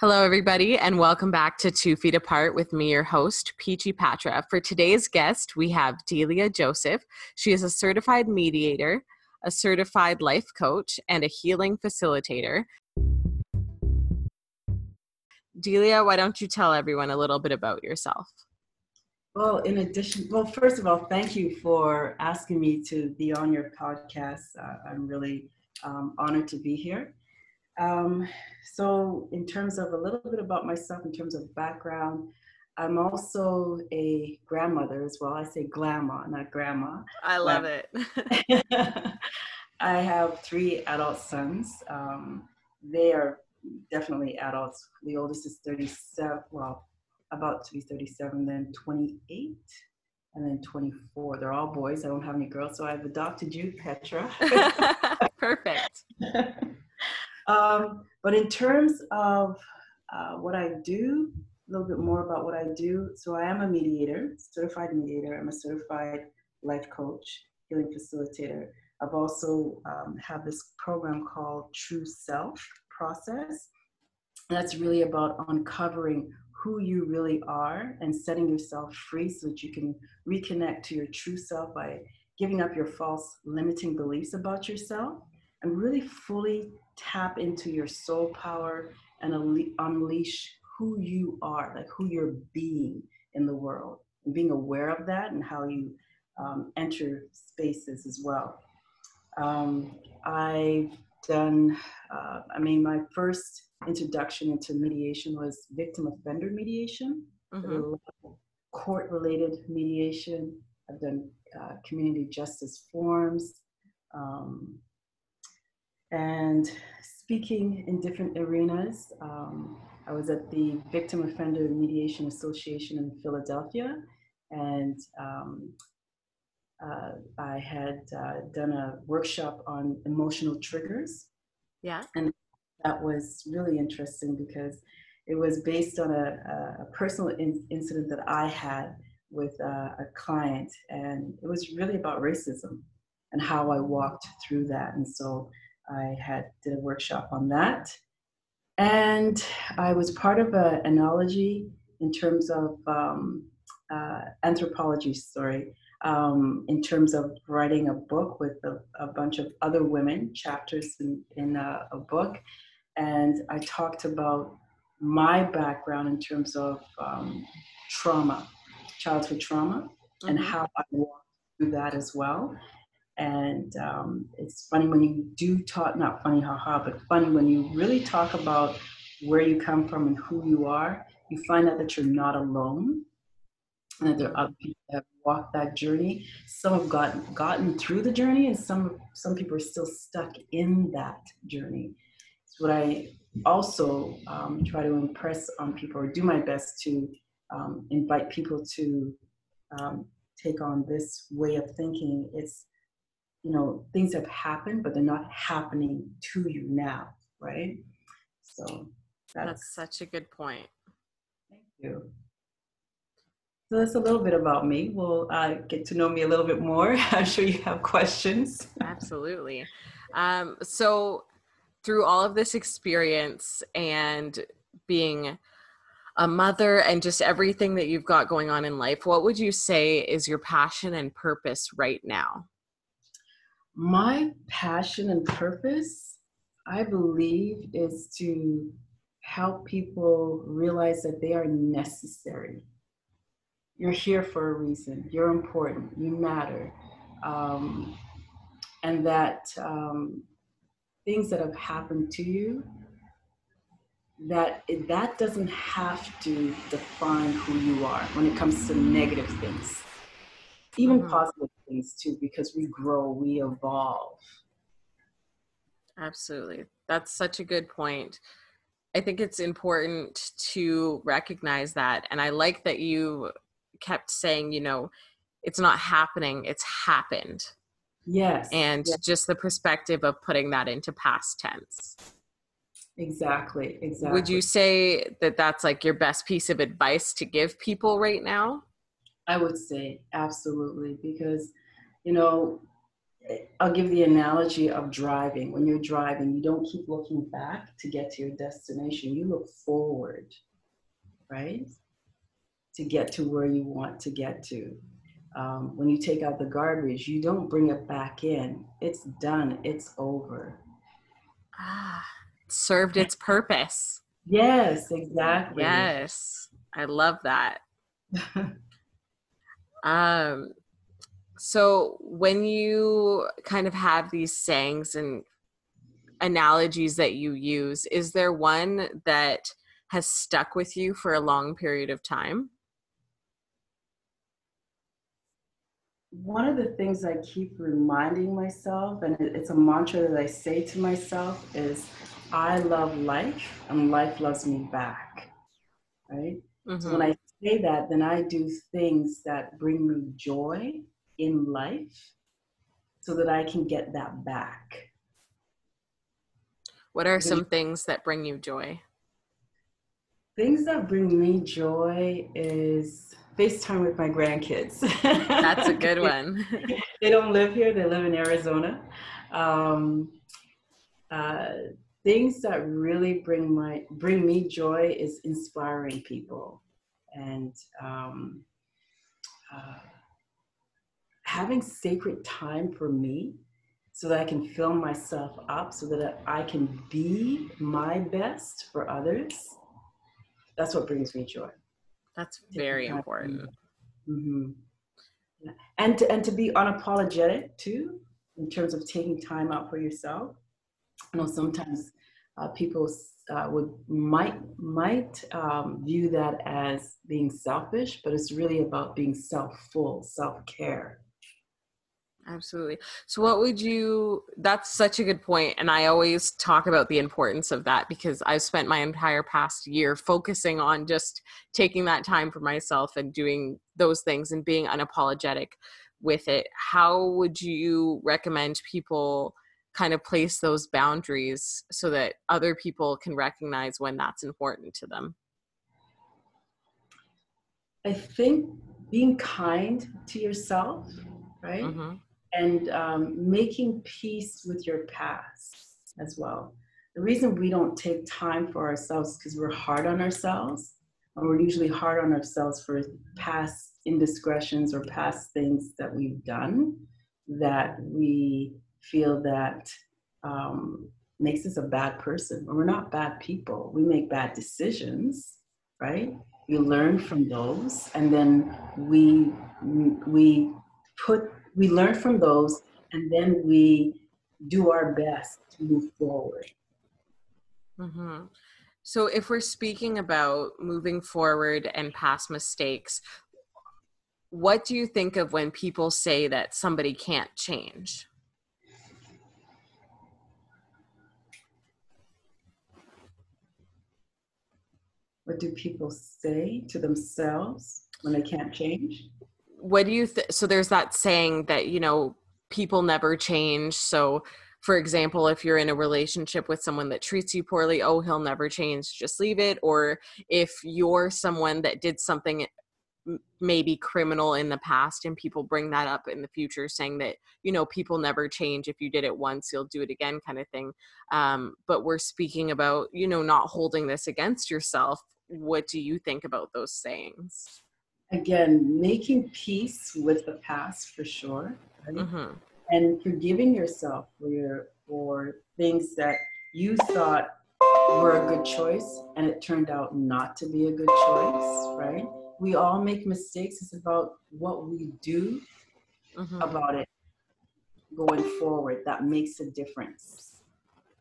Hello, everybody, and welcome back to Two Feet Apart with me, your host, Peachy Patra. For today's guest, we have Delia Joseph. She is a certified mediator, a certified life coach, and a healing facilitator. Delia, why don't you tell everyone a little bit about yourself? Well, in addition, well, first of all, thank you for asking me to be on your podcast. Uh, I'm really um, honored to be here. Um, so, in terms of a little bit about myself, in terms of background, I'm also a grandmother as well. I say grandma, not grandma. I love it. I have three adult sons. Um, they are definitely adults. The oldest is 37, well, about to be 37, then 28, and then 24. They're all boys. I don't have any girls, so I've adopted you, Petra. Perfect. Um, but in terms of uh, what I do, a little bit more about what I do. So I am a mediator, certified mediator. I'm a certified life coach, healing facilitator. I've also um, have this program called True Self Process. That's really about uncovering who you really are and setting yourself free so that you can reconnect to your true self by giving up your false limiting beliefs about yourself and really fully tap into your soul power and unleash who you are, like who you're being in the world, and being aware of that and how you um, enter spaces as well. Um, I've done, uh, I mean, my first introduction into mediation was victim offender mediation, mm-hmm. court related mediation. I've done uh, community justice forums. Um, and speaking in different arenas. Um, I was at the Victim Offender Mediation Association in Philadelphia, and um, uh, I had uh, done a workshop on emotional triggers. Yeah. And that was really interesting because it was based on a, a personal in- incident that I had with uh, a client, and it was really about racism and how I walked through that. And so I had did a workshop on that. And I was part of an analogy in terms of um, uh, anthropology, sorry, um, in terms of writing a book with a, a bunch of other women, chapters in, in a, a, book. And I talked about my background in terms of um, trauma, childhood trauma, mm-hmm. and how I walked through that as well. And um, it's funny when you do talk, not funny, haha, but funny when you really talk about where you come from and who you are, you find out that you're not alone and that there are other people that have walked that journey. Some have gotten, gotten through the journey and some, some people are still stuck in that journey. So what I also um, try to impress on people or do my best to um, invite people to um, take on this way of thinking. It's you know things have happened but they're not happening to you now right? So that's, that's such a good point. Thank you. So that's a little bit about me. We'll uh, get to know me a little bit more. I'm sure you have questions. Absolutely. Um, so through all of this experience and being a mother and just everything that you've got going on in life what would you say is your passion and purpose right now my passion and purpose, I believe, is to help people realize that they are necessary. You're here for a reason. You're important. You matter. Um, and that um, things that have happened to you, that that doesn't have to define who you are when it comes to negative things, even mm-hmm. positive things too because we grow, we evolve. Absolutely. That's such a good point. I think it's important to recognize that. And I like that you kept saying, you know, it's not happening, it's happened. Yes. And yes. just the perspective of putting that into past tense. Exactly. Exactly. Would you say that that's like your best piece of advice to give people right now? I would say absolutely because you know, I'll give the analogy of driving. When you're driving, you don't keep looking back to get to your destination. You look forward, right? To get to where you want to get to. Um, when you take out the garbage, you don't bring it back in. It's done, it's over. Ah, served its purpose. Yes, exactly. Yes, I love that. um, so when you kind of have these sayings and analogies that you use, is there one that has stuck with you for a long period of time? One of the things I keep reminding myself, and it's a mantra that I say to myself, is I love life and life loves me back. Right? Mm-hmm. So when I say that, then I do things that bring me joy in life so that I can get that back. What are some things that bring you joy? Things that bring me joy is FaceTime with my grandkids. That's a good one. they don't live here, they live in Arizona. Um, uh, things that really bring my bring me joy is inspiring people and um, uh, having sacred time for me so that I can fill myself up so that I can be my best for others. That's what brings me joy. That's very important. Mm-hmm. And to, and to be unapologetic too, in terms of taking time out for yourself. I know sometimes uh, people uh, would might might um, view that as being selfish, but it's really about being self-full, self-care. Absolutely. So, what would you? That's such a good point, and I always talk about the importance of that because I've spent my entire past year focusing on just taking that time for myself and doing those things and being unapologetic with it. How would you recommend people kind of place those boundaries so that other people can recognize when that's important to them? I think being kind to yourself, right? Mm-hmm and um, making peace with your past as well. The reason we don't take time for ourselves because we're hard on ourselves, and we're usually hard on ourselves for past indiscretions or past things that we've done that we feel that um, makes us a bad person. we're not bad people. We make bad decisions, right? We learn from those, and then we we put we learn from those and then we do our best to move forward. Mm-hmm. So, if we're speaking about moving forward and past mistakes, what do you think of when people say that somebody can't change? What do people say to themselves when they can't change? What do you th- so there's that saying that you know people never change. So for example if you're in a relationship with someone that treats you poorly oh he'll never change just leave it. Or if you're someone that did something maybe criminal in the past and people bring that up in the future saying that you know people never change. If you did it once you'll do it again kind of thing. Um, but we're speaking about you know not holding this against yourself. What do you think about those sayings again making peace with the past for sure right? mm-hmm. and forgiving yourself for your for things that you thought were a good choice and it turned out not to be a good choice right we all make mistakes it's about what we do mm-hmm. about it going forward that makes a difference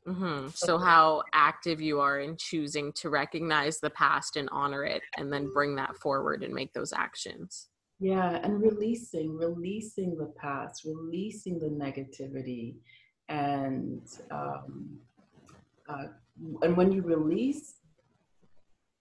Mm-hmm. So, how active you are in choosing to recognize the past and honor it, and then bring that forward and make those actions. Yeah, and releasing, releasing the past, releasing the negativity, and um, uh, and when you release,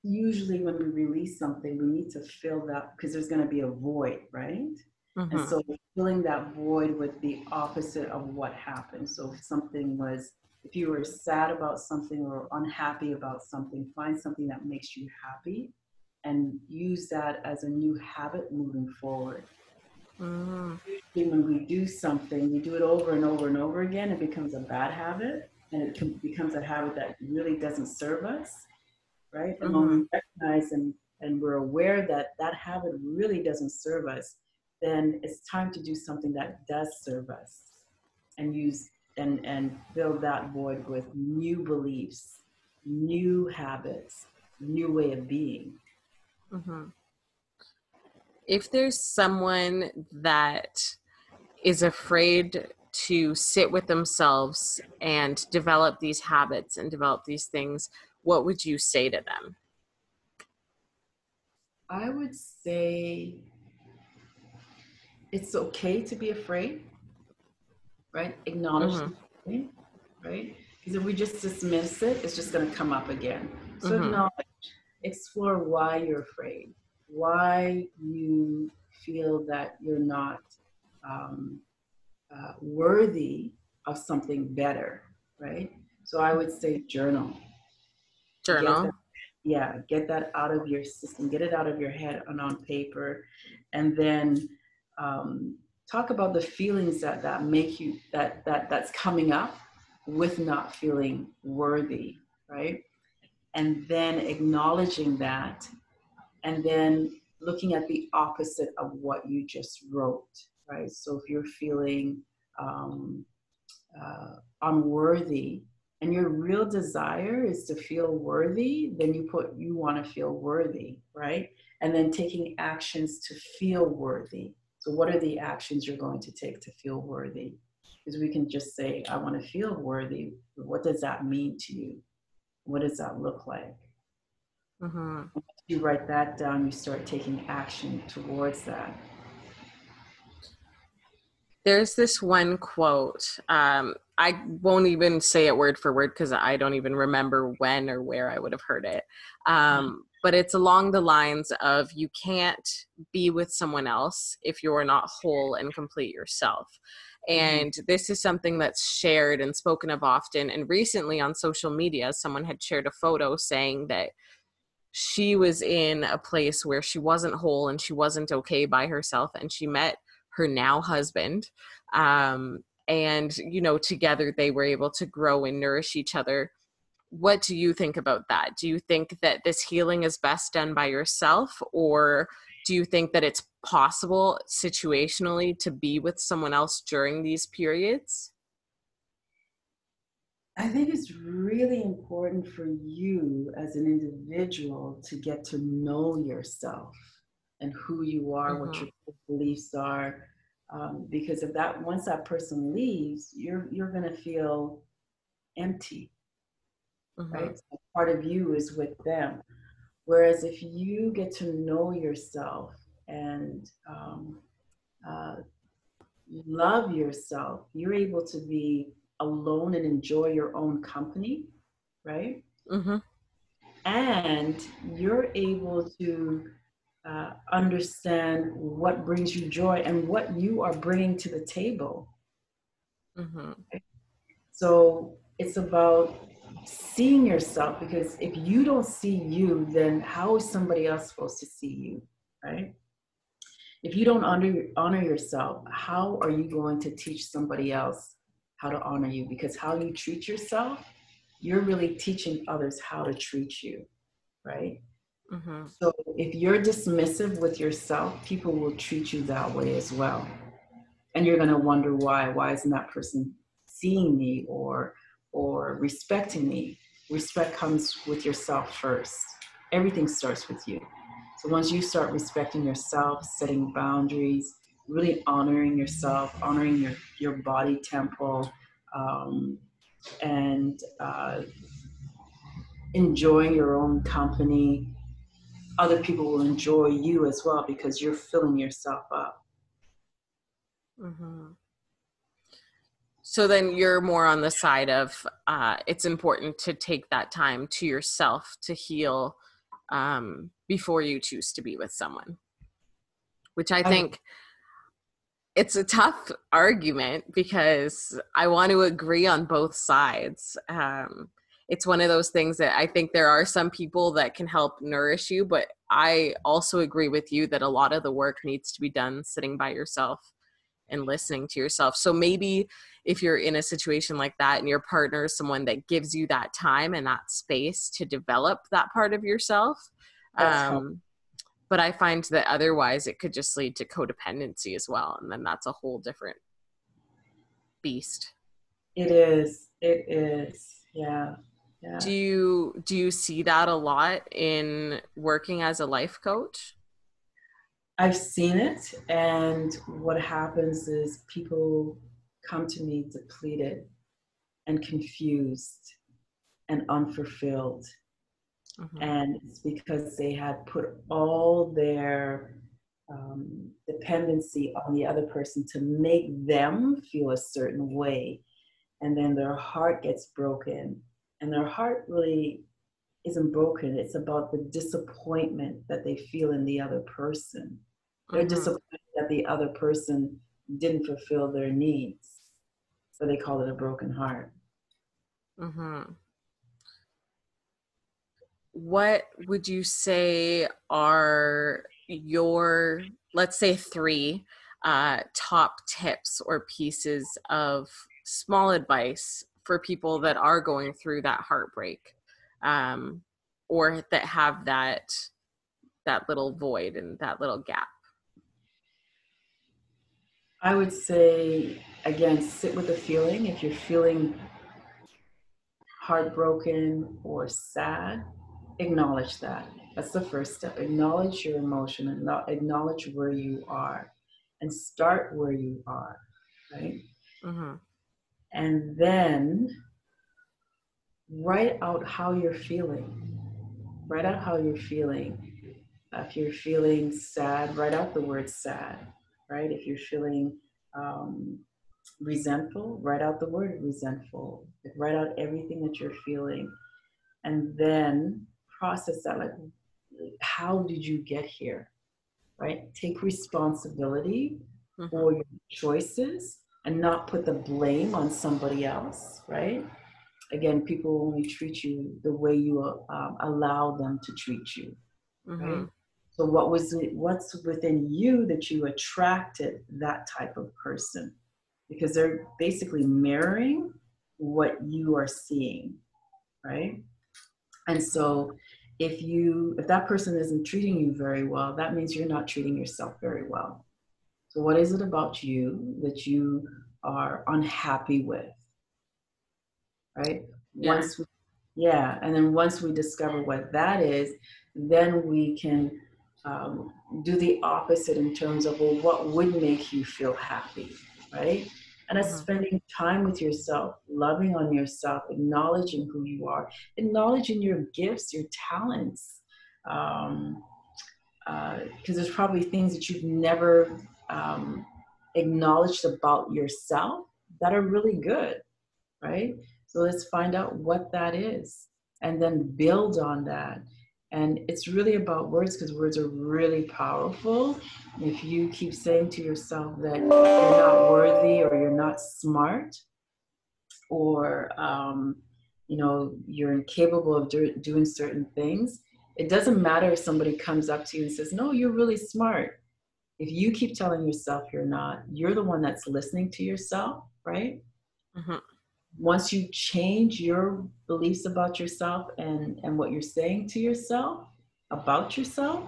usually when we release something, we need to fill that because there's going to be a void, right? Mm-hmm. And so filling that void with the opposite of what happened. So if something was if you are sad about something or unhappy about something, find something that makes you happy and use that as a new habit moving forward. Mm. When we do something, we do it over and over and over again, it becomes a bad habit and it becomes a habit that really doesn't serve us, right? And mm-hmm. when we mm-hmm. recognize and, and we're aware that that habit really doesn't serve us, then it's time to do something that does serve us and use and, and fill that void with new beliefs, new habits, new way of being. Mm-hmm. If there's someone that is afraid to sit with themselves and develop these habits and develop these things, what would you say to them? I would say it's okay to be afraid, right? Acknowledge, mm-hmm. right? Because if we just dismiss it, it's just going to come up again. So mm-hmm. acknowledge, explore why you're afraid, why you feel that you're not um, uh, worthy of something better, right? So I would say journal. Journal. Get that, yeah, get that out of your system, get it out of your head and on paper, and then um, talk about the feelings that that make you that that that's coming up with not feeling worthy, right? And then acknowledging that, and then looking at the opposite of what you just wrote, right? So if you're feeling um, uh, unworthy and your real desire is to feel worthy, then you put you want to feel worthy, right? And then taking actions to feel worthy. So, what are the actions you're going to take to feel worthy? Because we can just say, I want to feel worthy. What does that mean to you? What does that look like? Mm-hmm. you write that down, you start taking action towards that there's this one quote. Um, I won't even say it word for word because I don't even remember when or where I would have heard it. Um, but it's along the lines of you can't be with someone else if you're not whole and complete yourself. Mm-hmm. And this is something that's shared and spoken of often. And recently on social media, someone had shared a photo saying that she was in a place where she wasn't whole and she wasn't okay by herself. And she met her now husband um, and you know together they were able to grow and nourish each other. What do you think about that? Do you think that this healing is best done by yourself or do you think that it's possible situationally to be with someone else during these periods? I think it's really important for you as an individual to get to know yourself and who you are, mm-hmm. what your beliefs are. Um, because if that once that person leaves, you're you're gonna feel empty, mm-hmm. right? So part of you is with them. Whereas if you get to know yourself and um, uh, love yourself, you're able to be alone and enjoy your own company, right? Mm-hmm. And you're able to uh, understand what brings you joy and what you are bringing to the table. Mm-hmm. So it's about seeing yourself because if you don't see you, then how is somebody else supposed to see you, right? If you don't honor, honor yourself, how are you going to teach somebody else how to honor you? Because how you treat yourself, you're really teaching others how to treat you, right? Mm-hmm. So if you're dismissive with yourself, people will treat you that way as well. And you're going to wonder why. Why isn't that person seeing me or or respecting me? Respect comes with yourself first. Everything starts with you. So once you start respecting yourself, setting boundaries, really honoring yourself, honoring your, your body temple, um, and uh, enjoying your own company, other people will enjoy you as well because you're filling yourself up. Mm-hmm. So then you're more on the side of uh, it's important to take that time to yourself to heal um, before you choose to be with someone, which I think. it's a tough argument because I want to agree on both sides. Um, it's one of those things that I think there are some people that can help nourish you, but I also agree with you that a lot of the work needs to be done sitting by yourself and listening to yourself. So maybe if you're in a situation like that and your partner is someone that gives you that time and that space to develop that part of yourself. Um, but I find that otherwise it could just lead to codependency as well. And then that's a whole different beast. It is. It is. Yeah. Yeah. Do you do you see that a lot in working as a life coach? I've seen it, and what happens is people come to me depleted and confused and unfulfilled. Mm-hmm. And it's because they had put all their um, dependency on the other person to make them feel a certain way. And then their heart gets broken. And their heart really isn't broken, it's about the disappointment that they feel in the other person. They're mm-hmm. disappointed that the other person didn't fulfill their needs. So they call it a broken heart. Mm-hmm. What would you say are your, let's say, three uh, top tips or pieces of small advice for people that are going through that heartbreak um, or that have that that little void and that little gap I would say, again, sit with the feeling. If you're feeling heartbroken or sad, acknowledge that. That's the first step. Acknowledge your emotion and acknowledge where you are and start where you are, right? Mm-hmm. And then write out how you're feeling. Write out how you're feeling. If you're feeling sad, write out the word sad right? If you're feeling um, resentful, write out the word resentful. Write out everything that you're feeling. And then process that like, how did you get here? Right? Take responsibility mm-hmm. for your choices and not put the blame on somebody else, right? Again, people only treat you the way you um, allow them to treat you, mm-hmm. right? So what was it, what's within you that you attracted that type of person? Because they're basically mirroring what you are seeing, right? And so if you if that person isn't treating you very well, that means you're not treating yourself very well. So what is it about you that you are unhappy with? Right? Yeah. Once we, yeah, and then once we discover what that is, then we can um, do the opposite in terms of well what would make you feel happy right and that's mm-hmm. spending time with yourself loving on yourself acknowledging who you are acknowledging your gifts your talents because um, uh, there's probably things that you've never um, acknowledged about yourself that are really good right so let's find out what that is and then build on that and it's really about words because words are really powerful. If you keep saying to yourself that you're not worthy or you're not smart or, um, you know, you're incapable of do- doing certain things, it doesn't matter if somebody comes up to you and says, No, you're really smart. If you keep telling yourself you're not, you're the one that's listening to yourself, right? Mm-hmm once you change your beliefs about yourself and, and what you're saying to yourself about yourself,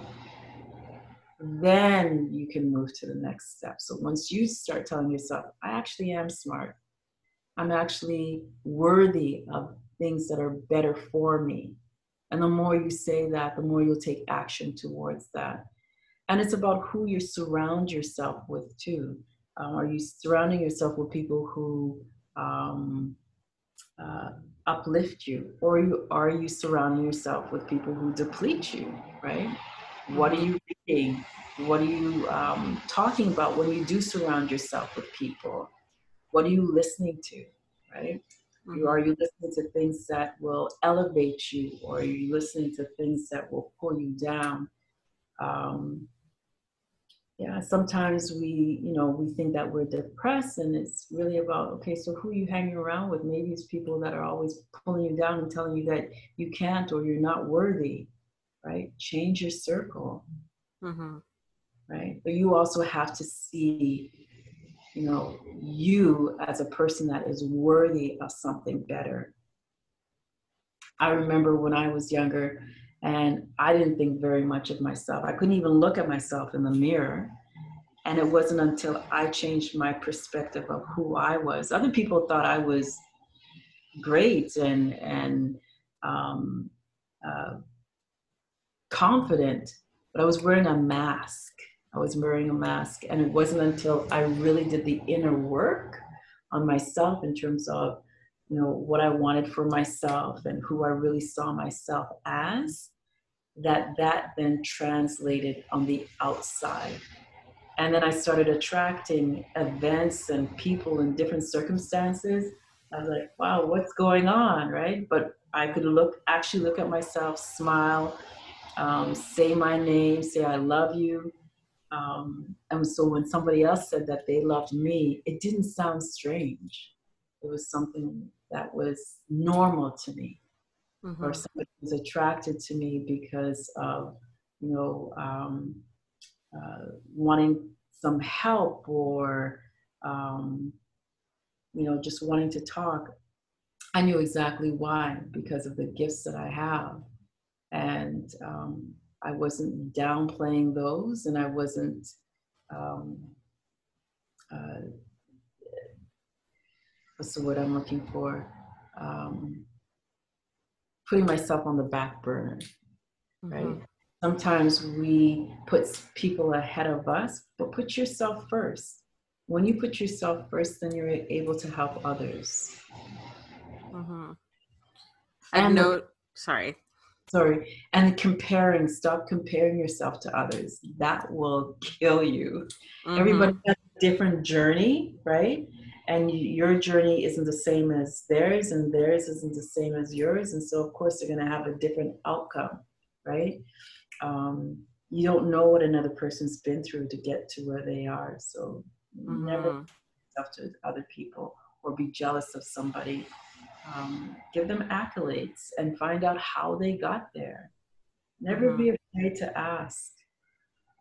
then you can move to the next step. So once you start telling yourself, I actually am smart, I'm actually worthy of things that are better for me. And the more you say that, the more you'll take action towards that. And it's about who you surround yourself with too. Um, are you surrounding yourself with people who um, uh, uplift you? Or you are you surrounding yourself with people who deplete you right? What are you reading? What are you um, talking about when you do surround yourself with people? What are you listening to right? Mm-hmm. are you listening to things that will elevate you? Or are you listening to things that will pull you down? Um, yeah sometimes we you know we think that we're depressed and it's really about okay so who are you hanging around with maybe it's people that are always pulling you down and telling you that you can't or you're not worthy right? Change your circle, mm-hmm. right? But you also have to see, you know, you as a person that is worthy of something better. I remember when I was younger and I didn't think very much of myself. I couldn't even look at myself in the mirror. And it wasn't until I changed my perspective of who I was. Other people thought I was great and and um, uh, confident, but I was wearing a mask. I was wearing a mask, and it wasn't until I really did the inner work on myself in terms of you know what I wanted for myself and who I really saw myself as that that then translated on the outside and then I started attracting events and people in different circumstances I was like, wow, what's going on, right? But I could look, actually look at myself, smile, um, say my name, say I love you. Um, and so when somebody else said that they loved me, it didn't sound strange. It was something that was normal to me. Mm-hmm. Or somebody was attracted to me because of, you know, um, uh, wanting some help or um, you know, just wanting to talk, I knew exactly why because of the gifts that I have. And um, I wasn't downplaying those and I wasn't, um, uh, what's the word I'm looking for? Um, putting myself on the back burner, right? Mm-hmm. Sometimes we put people ahead of us, but put yourself first when you put yourself first, then you're able to help others. Mm-hmm. And no, sorry. Sorry. And comparing, stop comparing yourself to others. That will kill you. Mm-hmm. Everybody has a different journey, right? And your journey isn't the same as theirs, and theirs isn't the same as yours. And so, of course, they're going to have a different outcome, right? Um, you don't know what another person's been through to get to where they are. So Mm-hmm. Never yourself to other people or be jealous of somebody. Um, give them accolades and find out how they got there. Never mm-hmm. be afraid to ask.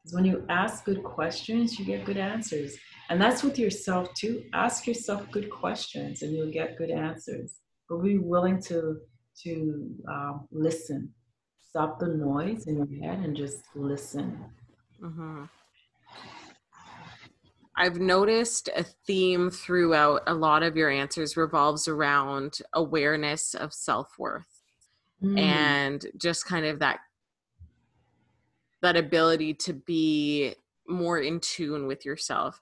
Because when you ask good questions, you get good answers. And that's with yourself too. Ask yourself good questions and you'll get good answers. But be willing to to um, listen. Stop the noise in your head and just listen. Mm-hmm. I've noticed a theme throughout a lot of your answers revolves around awareness of self worth mm. and just kind of that that ability to be more in tune with yourself.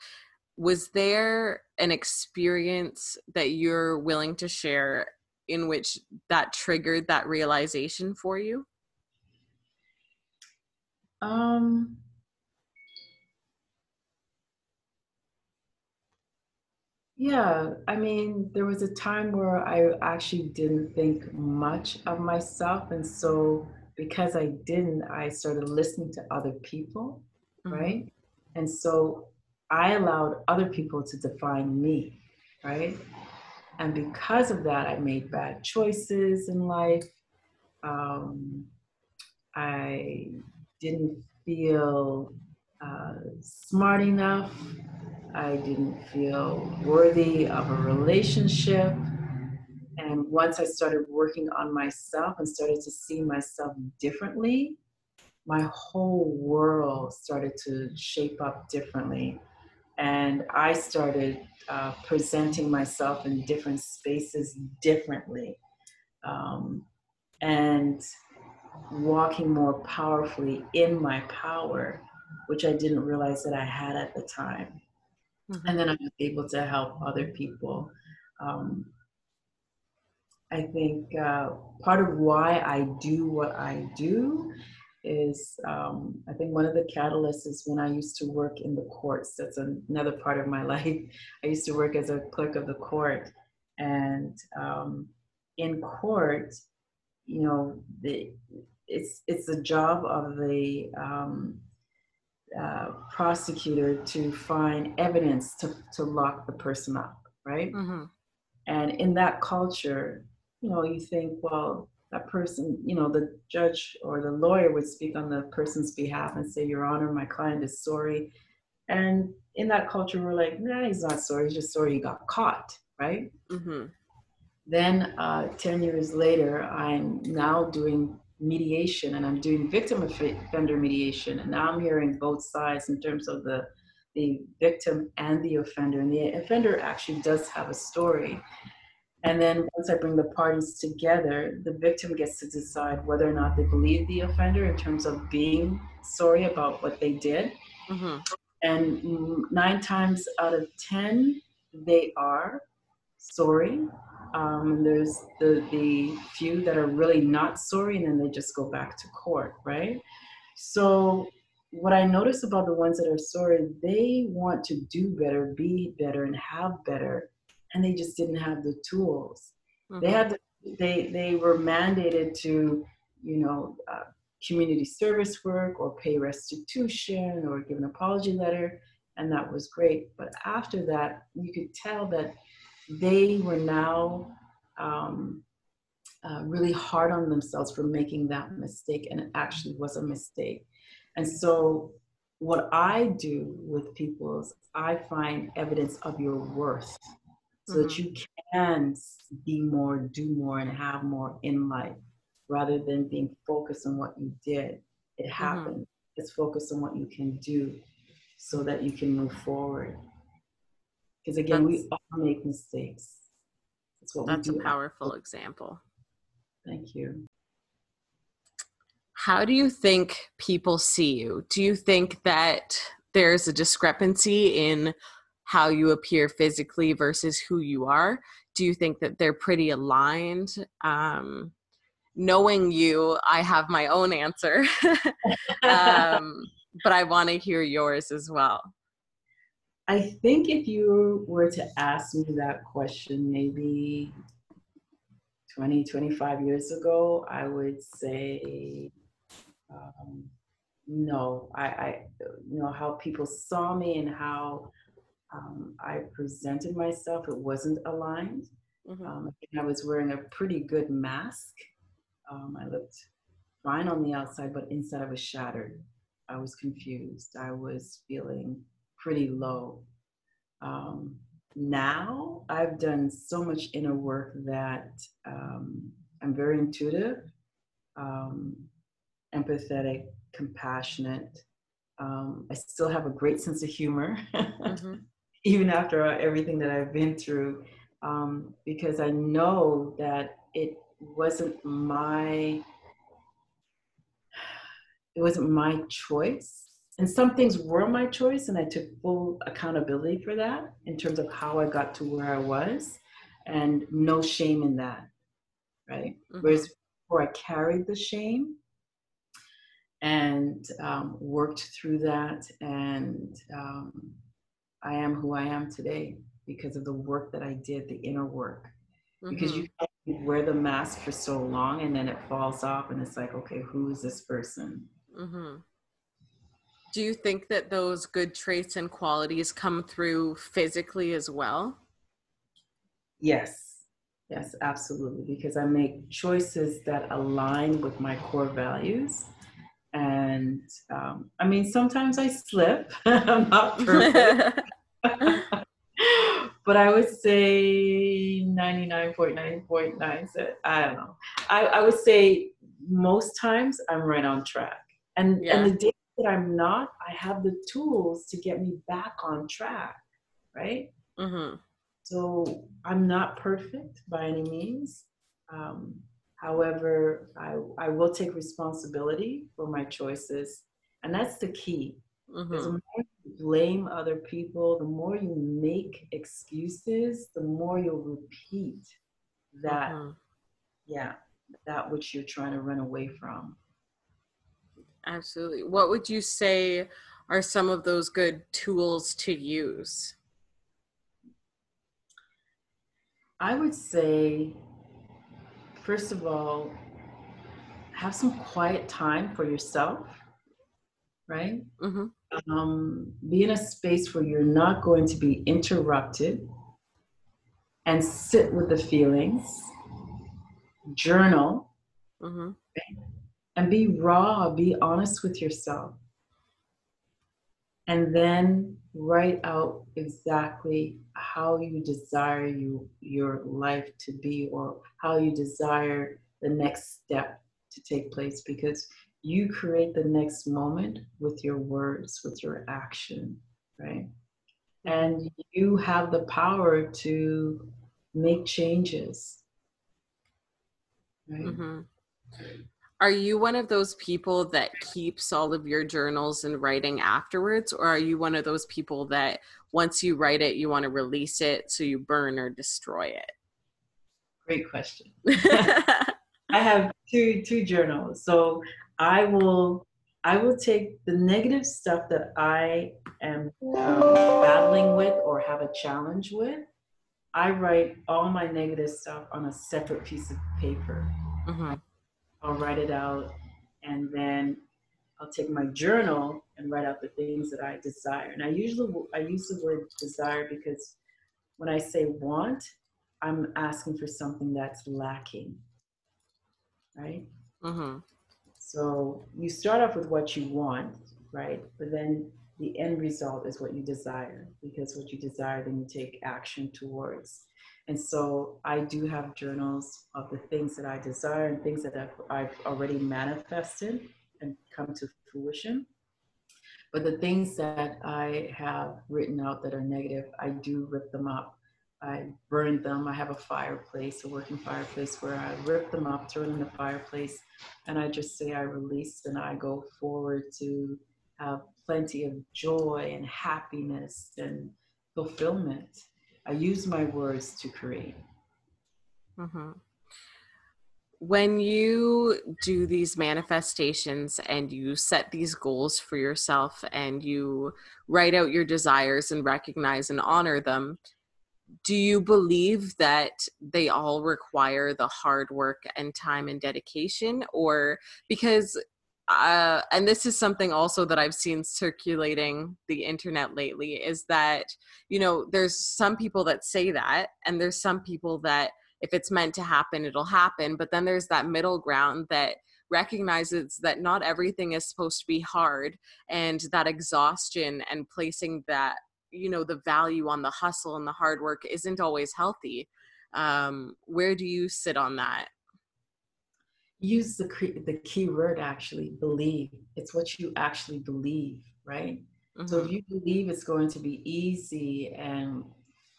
Was there an experience that you're willing to share in which that triggered that realization for you? Um Yeah, I mean, there was a time where I actually didn't think much of myself. And so, because I didn't, I started listening to other people, mm-hmm. right? And so, I allowed other people to define me, right? And because of that, I made bad choices in life. Um, I didn't feel uh, smart enough I didn't feel worthy of a relationship. And once I started working on myself and started to see myself differently, my whole world started to shape up differently. And I started uh, presenting myself in different spaces differently um, and walking more powerfully in my power, which I didn't realize that I had at the time. Mm-hmm. And then I was able to help other people. Um, I think uh, part of why I do what I do is um, I think one of the catalysts is when I used to work in the courts. That's another part of my life. I used to work as a clerk of the court. And um, in court, you know, the, it's, it's the job of the um, uh, prosecutor to find evidence to, to lock the person up, right? Mm-hmm. And in that culture, you know, you think, well, that person, you know, the judge or the lawyer would speak on the person's behalf and say, Your Honor, my client is sorry. And in that culture, we're like, nah, he's not sorry. He's just sorry he got caught, right? Mm-hmm. Then uh, 10 years later, I'm now doing mediation and I'm doing victim offender mediation. And now I'm hearing both sides in terms of the, the victim and the offender. And the offender actually does have a story. And then once I bring the parties together, the victim gets to decide whether or not they believe the offender in terms of being sorry about what they did. Mm-hmm. And nine times out of 10, they are sorry. Um, there's the, the few that are really not sorry, and then they just go back to court, right? So, what I notice about the ones that are sorry, they want to do better, be better, and have better and they just didn't have the tools. Mm-hmm. They had they they were mandated to, you know, uh, community service work or pay restitution or give an apology letter, and that was great. But after that, you could tell that they were now um, uh, really hard on themselves for making that mistake, and it actually was a mistake. And so, what I do with people is I find evidence of your worth so mm-hmm. that you can be more, do more, and have more in life rather than being focused on what you did. It mm-hmm. happened. Mm-hmm. It's focused on what you can do so that you can move forward. Because again, that's, we all make mistakes. That's what that's we do. a powerful example. Thank you. How do you think people see you? Do you think that there's a discrepancy in how you appear physically versus who you are. Do you think that they're pretty aligned? Um, knowing you i have my own answer. Um, but i want to hear yours as well. I think if you were to ask me that question maybe 20 25 years ago i would say um, no. I, I you know how people saw me and how um, I presented myself, it wasn't aligned. Mm-hmm. Um, I, I was wearing a pretty good mask. Um, I looked fine on the outside, but inside I was shattered. I was confused. I was feeling pretty low. Um, now I've done so much inner work that um, I'm very intuitive, um, empathetic, compassionate. I still have a great sense of humor. Mm-hmm. Even after everything that I've been through, um, because I know that it wasn't my it wasn't my choice. And some things were my choice, and I took full accountability for that in terms of how I got to where I was, and no shame in that, right? Mm-hmm. Whereas before I carried the shame and um, worked through that and um, I am who I am today because of the work that I did, the inner work. Mm-hmm. Because you wear the mask for so long and then it falls off and it's like, okay, who is this person? Mm-hmm. Do you think that those good traits and qualities come through physically as well? Yes. Yes, absolutely. Because I make choices that align with my core values. And um, I mean, sometimes I slip. I'm not perfect. but I would say 99.9.9. I don't know. I, I would say most times I'm right on track. And, yeah. and the days that I'm not, I have the tools to get me back on track, right? Mm-hmm. So I'm not perfect by any means. Um, however, I, I will take responsibility for my choices. And that's the key. Mm-hmm. The more you blame other people, the more you make excuses, the more you'll repeat that, mm-hmm. yeah, that which you're trying to run away from. Absolutely. What would you say are some of those good tools to use? I would say, first of all, have some quiet time for yourself, right? Mm-hmm um, be in a space where you're not going to be interrupted and sit with the feelings, journal, mm-hmm. and be raw be honest with yourself and then write out exactly how you desire you your life to be or how you desire the next step to take place because you create the next moment with your words with your action right and you have the power to make changes right mm-hmm. Are you one of those people that keeps all of your journals and writing afterwards, or are you one of those people that once you write it, you want to release it so you burn or destroy it? Great question. I have two two journals, so I will I will take the negative stuff that I am um, battling with or have a challenge with. I write all my negative stuff on a separate piece of paper. Mm-hmm. I'll write it out, and then I'll take my journal and write out the things that I desire. And I usually I use the word desire because when I say want, I'm asking for something that's lacking, right? Mm-hmm. So you start off with what you want, right? But then the end result is what you desire because what you desire, then you take action towards. And so I do have journals of the things that I desire and things that I've, I've already manifested and come to fruition. But the things that I have written out that are negative, I do rip them up. I burn them. I have a fireplace, a working fireplace, where I rip them up, throw them in the fireplace, and I just say I release and I go forward to have plenty of joy and happiness and fulfillment. I use my words to create. Mm-hmm. When you do these manifestations and you set these goals for yourself and you write out your desires and recognize and honor them, do you believe that they all require the hard work and time and dedication? Or because uh, and this is something also that I've seen circulating the internet lately is that, you know, there's some people that say that, and there's some people that if it's meant to happen, it'll happen. But then there's that middle ground that recognizes that not everything is supposed to be hard and that exhaustion and placing that, you know, the value on the hustle and the hard work isn't always healthy. Um, where do you sit on that? use the the key word actually believe it's what you actually believe right mm-hmm. so if mm-hmm. you believe it's going to be easy and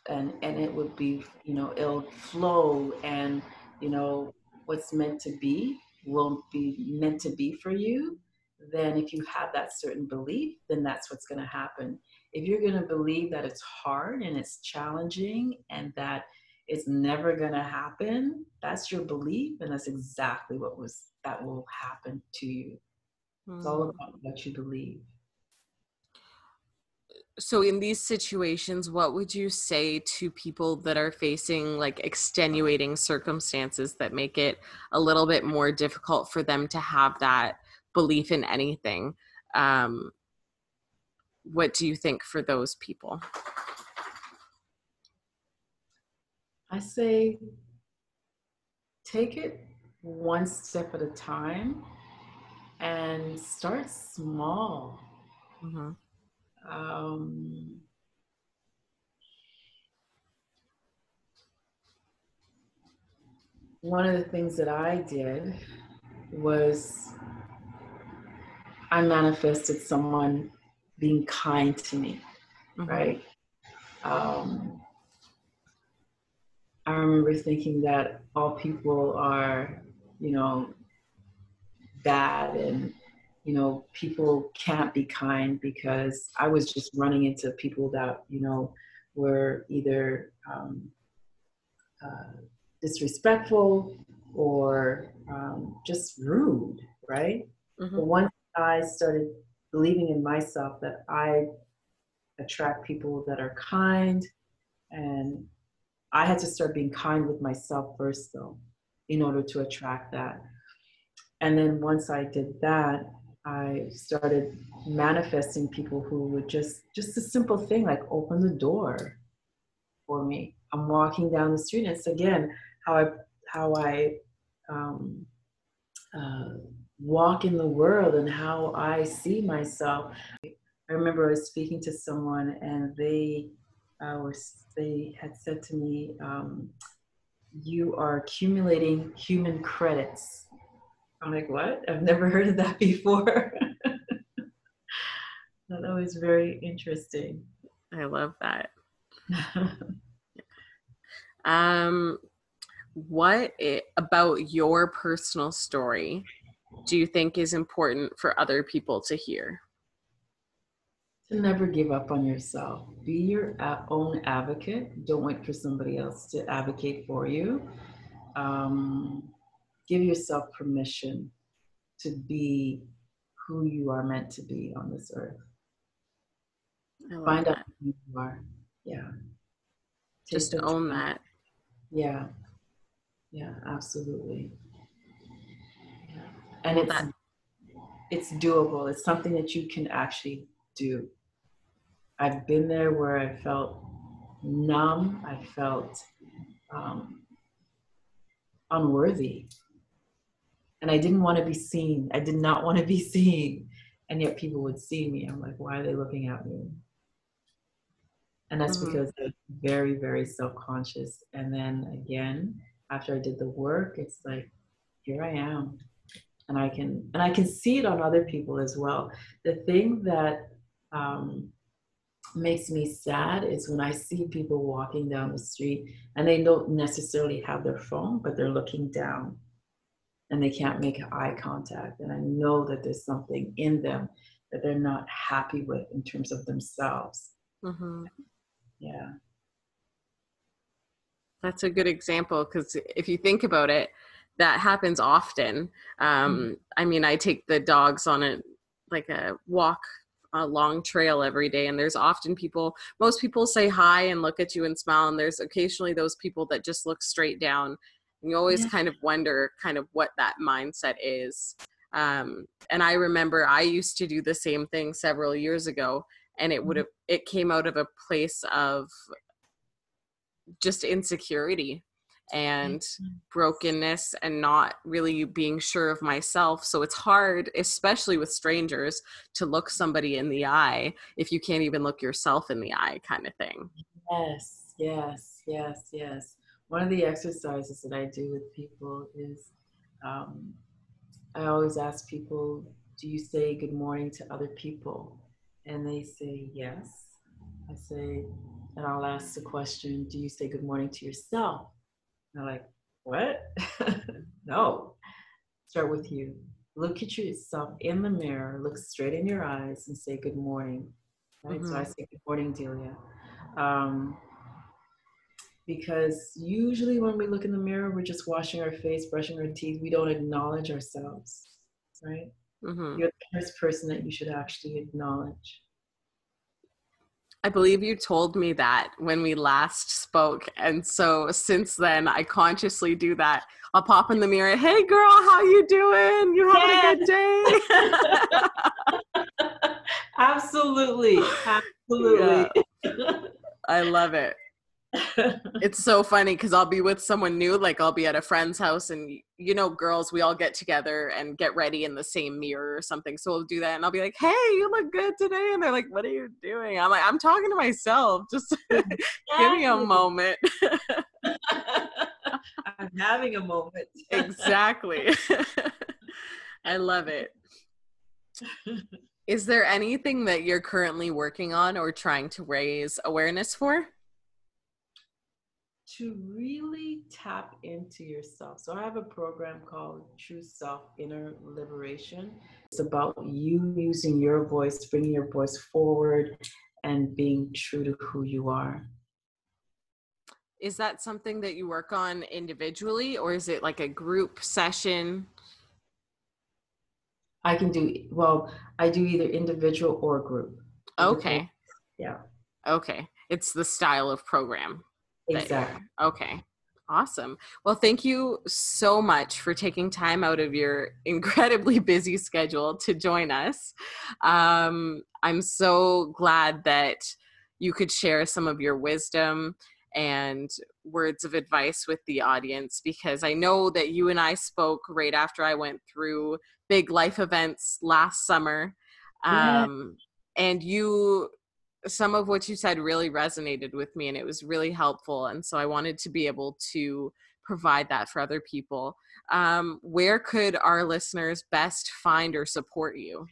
and and it would be you know it'll flow and you know what's meant to be will be meant to be for you then if you have that certain belief then that's what's going to happen if you're going to believe that it's hard and it's challenging and that it's never going to happen that's your belief and that's exactly what was that will happen to you. It's all hmm. about what you believe. So in these situations what would you say to people that are facing like extenuating circumstances that make it a little bit more difficult for them to have that belief in anything? Um, what do you think for those people I say take it one step at a time and start small. Mm-hmm. Um, one of the things that I did was I manifested someone being kind to me, mm-hmm. right? Um, I remember thinking that all people are, you know, bad and, you know, people can't be kind because I was just running into people that, you know, were either um, uh, disrespectful or um, just rude, right? Mm-hmm. But once I started believing in myself that I attract people that are kind and I had to start being kind with myself first, though, in order to attract that. And then once I did that, I started manifesting people who would just, just a simple thing like open the door for me. I'm walking down the street, and it's again how I, how I um, uh, walk in the world and how I see myself. I remember I was speaking to someone and they uh, were they had said to me, um, "You are accumulating human credits." I'm like, "What? I've never heard of that before." that was very interesting. I love that. um, what it, about your personal story do you think is important for other people to hear? To never give up on yourself. Be your own advocate. Don't wait for somebody else to advocate for you. Um, give yourself permission to be who you are meant to be on this earth. Find that. out who you are. Yeah. Just to own that. Yeah. Yeah, absolutely. And it's it's doable. It's something that you can actually do. I've been there where I felt numb. I felt um, unworthy. And I didn't want to be seen. I did not want to be seen. And yet people would see me. I'm like, why are they looking at me? And that's mm-hmm. because they're very, very self conscious. And then again, after I did the work, it's like, here I am. And I can and I can see it on other people as well. The thing that um, makes me sad is when I see people walking down the street and they don't necessarily have their phone, but they're looking down and they can't make eye contact. And I know that there's something in them that they're not happy with in terms of themselves. Mm-hmm. Yeah. That's a good example because if you think about it, that happens often. Um, mm-hmm. I mean, I take the dogs on a like a walk a long trail every day and there's often people most people say hi and look at you and smile and there's occasionally those people that just look straight down and you always yeah. kind of wonder kind of what that mindset is um, and i remember i used to do the same thing several years ago and it would mm-hmm. have it came out of a place of just insecurity and mm-hmm. brokenness and not really being sure of myself. So it's hard, especially with strangers, to look somebody in the eye if you can't even look yourself in the eye, kind of thing. Yes, yes, yes, yes. One of the exercises that I do with people is um, I always ask people, Do you say good morning to other people? And they say yes. I say, and I'll ask the question, do you say good morning to yourself? They're like, what? no. Start with you. Look at yourself in the mirror, look straight in your eyes, and say good morning. Right? Mm-hmm. So I mm-hmm. say good morning, Delia. Um, because usually when we look in the mirror, we're just washing our face, brushing our teeth. We don't acknowledge ourselves, right? Mm-hmm. You're the first person that you should actually acknowledge. I believe you told me that when we last spoke. And so since then I consciously do that. I'll pop in the mirror, hey girl, how you doing? You having yeah. a good day? Absolutely. Absolutely. Yeah. I love it it's so funny because I'll be with someone new, like I'll be at a friend's house, and you know, girls, we all get together and get ready in the same mirror or something. So we'll do that, and I'll be like, "Hey, you look good today," and they're like, "What are you doing?" I'm like, "I'm talking to myself. Just give me a moment." I'm having a moment. exactly. I love it. Is there anything that you're currently working on or trying to raise awareness for? To really tap into yourself. So I have a program called True Self Inner Liberation. It's about you using your voice, bringing your voice forward, and being true to who you are. Is that something that you work on individually, or is it like a group session? I can do, well, I do either individual or group. Okay. Yeah. Okay. It's the style of program. Exactly. Okay. Awesome. Well, thank you so much for taking time out of your incredibly busy schedule to join us. Um, I'm so glad that you could share some of your wisdom and words of advice with the audience because I know that you and I spoke right after I went through big life events last summer. Um, yeah. And you, some of what you said really resonated with me and it was really helpful. And so I wanted to be able to provide that for other people. Um, where could our listeners best find or support you?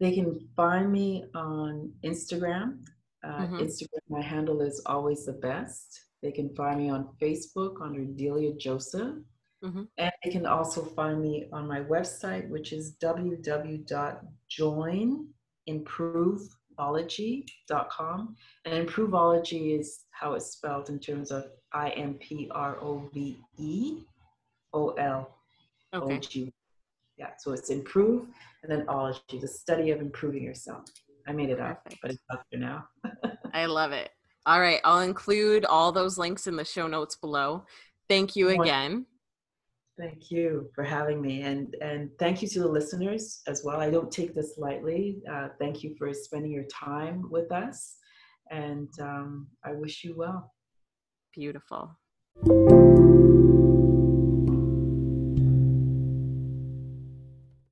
They can find me on Instagram. Uh, mm-hmm. Instagram, my handle is always the best. They can find me on Facebook under Delia Joseph. Mm-hmm. And they can also find me on my website, which is www.joinimproveology.com. And Improveology is how it's spelled in terms of I M P R O V E O L O G. Yeah, so it's improve and then ology, the study of improving yourself. I made it up, but it's up there now. I love it. All right, I'll include all those links in the show notes below. Thank you again. Thank you for having me, and and thank you to the listeners as well. I don't take this lightly. Uh, thank you for spending your time with us, and um, I wish you well. Beautiful.